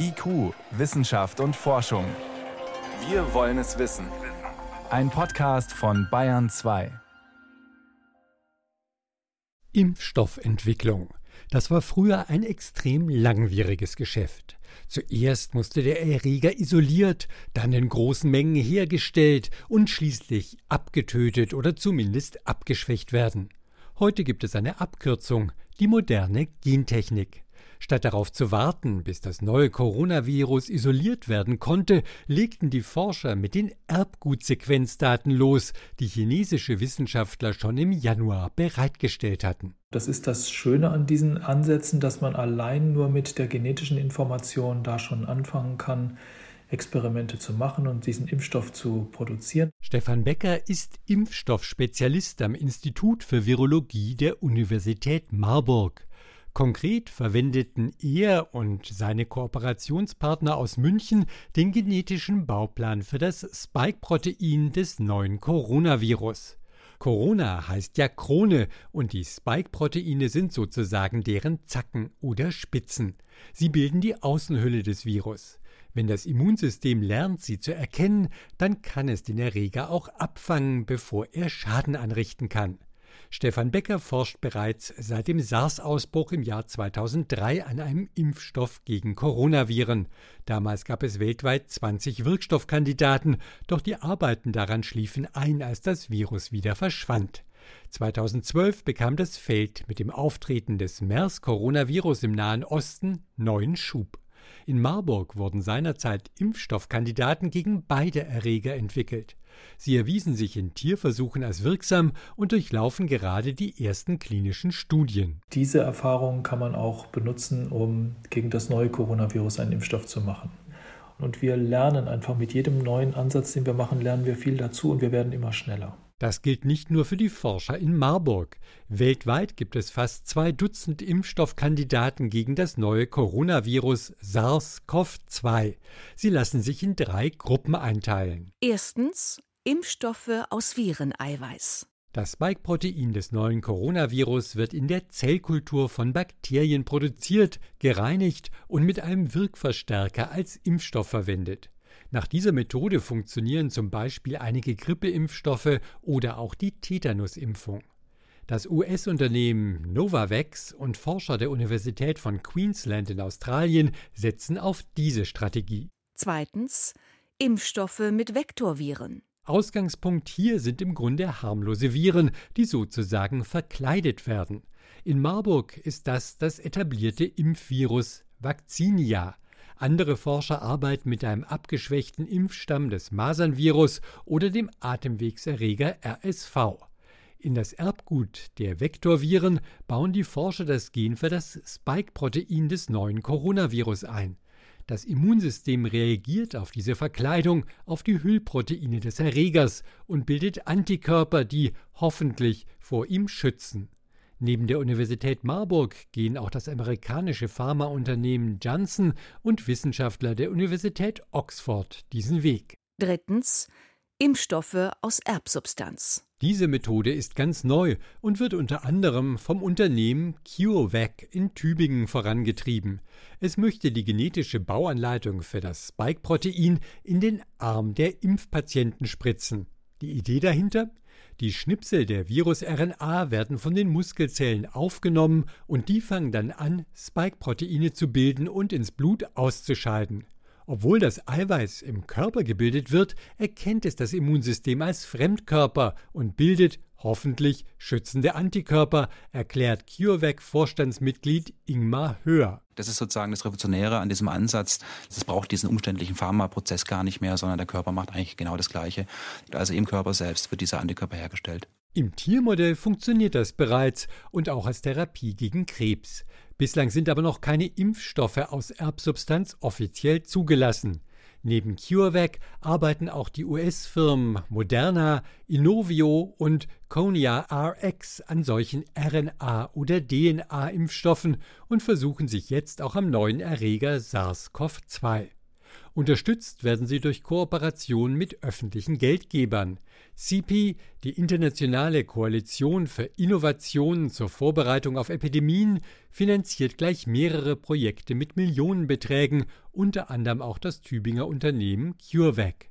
IQ, Wissenschaft und Forschung. Wir wollen es wissen. Ein Podcast von Bayern 2. Impfstoffentwicklung. Das war früher ein extrem langwieriges Geschäft. Zuerst musste der Erreger isoliert, dann in großen Mengen hergestellt und schließlich abgetötet oder zumindest abgeschwächt werden. Heute gibt es eine Abkürzung, die moderne Gentechnik. Statt darauf zu warten, bis das neue Coronavirus isoliert werden konnte, legten die Forscher mit den Erbgutsequenzdaten los, die chinesische Wissenschaftler schon im Januar bereitgestellt hatten. Das ist das Schöne an diesen Ansätzen, dass man allein nur mit der genetischen Information da schon anfangen kann, Experimente zu machen und diesen Impfstoff zu produzieren. Stefan Becker ist Impfstoffspezialist am Institut für Virologie der Universität Marburg. Konkret verwendeten er und seine Kooperationspartner aus München den genetischen Bauplan für das Spike-Protein des neuen Coronavirus. Corona heißt ja Krone und die Spike-Proteine sind sozusagen deren Zacken oder Spitzen. Sie bilden die Außenhülle des Virus. Wenn das Immunsystem lernt, sie zu erkennen, dann kann es den Erreger auch abfangen, bevor er Schaden anrichten kann. Stefan Becker forscht bereits seit dem SARS-Ausbruch im Jahr 2003 an einem Impfstoff gegen Coronaviren. Damals gab es weltweit 20 Wirkstoffkandidaten, doch die Arbeiten daran schliefen ein, als das Virus wieder verschwand. 2012 bekam das Feld mit dem Auftreten des MERS-Coronavirus im Nahen Osten neuen Schub. In Marburg wurden seinerzeit Impfstoffkandidaten gegen beide Erreger entwickelt. Sie erwiesen sich in Tierversuchen als wirksam und durchlaufen gerade die ersten klinischen Studien. Diese Erfahrungen kann man auch benutzen, um gegen das neue Coronavirus einen Impfstoff zu machen. Und wir lernen einfach mit jedem neuen Ansatz, den wir machen, lernen wir viel dazu und wir werden immer schneller. Das gilt nicht nur für die Forscher in Marburg. Weltweit gibt es fast zwei Dutzend Impfstoffkandidaten gegen das neue Coronavirus SARS-CoV-2. Sie lassen sich in drei Gruppen einteilen. Erstens Impfstoffe aus Vireneiweiß. Das Spike-Protein des neuen Coronavirus wird in der Zellkultur von Bakterien produziert, gereinigt und mit einem Wirkverstärker als Impfstoff verwendet. Nach dieser Methode funktionieren zum Beispiel einige Grippeimpfstoffe oder auch die Tetanusimpfung. Das US-Unternehmen Novavax und Forscher der Universität von Queensland in Australien setzen auf diese Strategie. Zweitens Impfstoffe mit Vektorviren. Ausgangspunkt hier sind im Grunde harmlose Viren, die sozusagen verkleidet werden. In Marburg ist das das etablierte Impfvirus Vaccinia. Andere Forscher arbeiten mit einem abgeschwächten Impfstamm des Masernvirus oder dem Atemwegserreger RSV. In das Erbgut der Vektorviren bauen die Forscher das Gen für das Spike-Protein des neuen Coronavirus ein. Das Immunsystem reagiert auf diese Verkleidung, auf die Hüllproteine des Erregers und bildet Antikörper, die hoffentlich vor ihm schützen. Neben der Universität Marburg gehen auch das amerikanische Pharmaunternehmen Janssen und Wissenschaftler der Universität Oxford diesen Weg. Drittens Impfstoffe aus Erbsubstanz. Diese Methode ist ganz neu und wird unter anderem vom Unternehmen CureVac in Tübingen vorangetrieben. Es möchte die genetische Bauanleitung für das Spike-Protein in den Arm der Impfpatienten spritzen. Die Idee dahinter? Die Schnipsel der Virus-RNA werden von den Muskelzellen aufgenommen und die fangen dann an, Spike-Proteine zu bilden und ins Blut auszuscheiden. Obwohl das Eiweiß im Körper gebildet wird, erkennt es das Immunsystem als Fremdkörper und bildet hoffentlich schützende Antikörper, erklärt CureVac-Vorstandsmitglied Ingmar Höher. Das ist sozusagen das Revolutionäre an diesem Ansatz. Es braucht diesen umständlichen Pharmaprozess gar nicht mehr, sondern der Körper macht eigentlich genau das Gleiche. Also im Körper selbst wird dieser Antikörper hergestellt. Im Tiermodell funktioniert das bereits und auch als Therapie gegen Krebs. Bislang sind aber noch keine Impfstoffe aus Erbsubstanz offiziell zugelassen. Neben CureVac arbeiten auch die US-Firmen Moderna, Inovio und Konya RX an solchen RNA- oder DNA-Impfstoffen und versuchen sich jetzt auch am neuen Erreger SARS-CoV-2. Unterstützt werden sie durch Kooperation mit öffentlichen Geldgebern. CP, die Internationale Koalition für Innovationen zur Vorbereitung auf Epidemien, finanziert gleich mehrere Projekte mit Millionenbeträgen, unter anderem auch das Tübinger Unternehmen CureVac.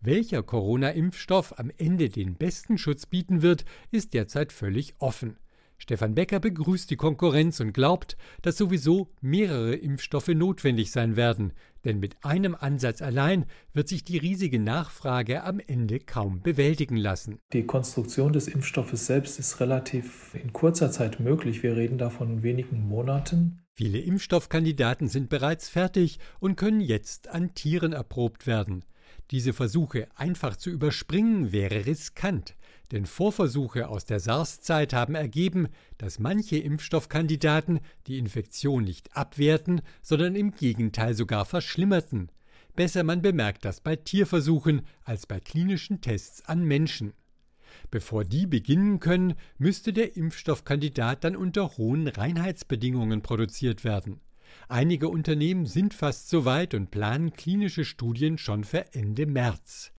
Welcher Corona-Impfstoff am Ende den besten Schutz bieten wird, ist derzeit völlig offen. Stefan Becker begrüßt die Konkurrenz und glaubt, dass sowieso mehrere Impfstoffe notwendig sein werden, denn mit einem Ansatz allein wird sich die riesige Nachfrage am Ende kaum bewältigen lassen. Die Konstruktion des Impfstoffes selbst ist relativ in kurzer Zeit möglich. Wir reden da von wenigen Monaten. Viele Impfstoffkandidaten sind bereits fertig und können jetzt an Tieren erprobt werden. Diese Versuche einfach zu überspringen wäre riskant, denn Vorversuche aus der SARS-Zeit haben ergeben, dass manche Impfstoffkandidaten die Infektion nicht abwehrten, sondern im Gegenteil sogar verschlimmerten. Besser man bemerkt das bei Tierversuchen als bei klinischen Tests an Menschen. Bevor die beginnen können, müsste der Impfstoffkandidat dann unter hohen Reinheitsbedingungen produziert werden. Einige Unternehmen sind fast so weit und planen klinische Studien schon für Ende März.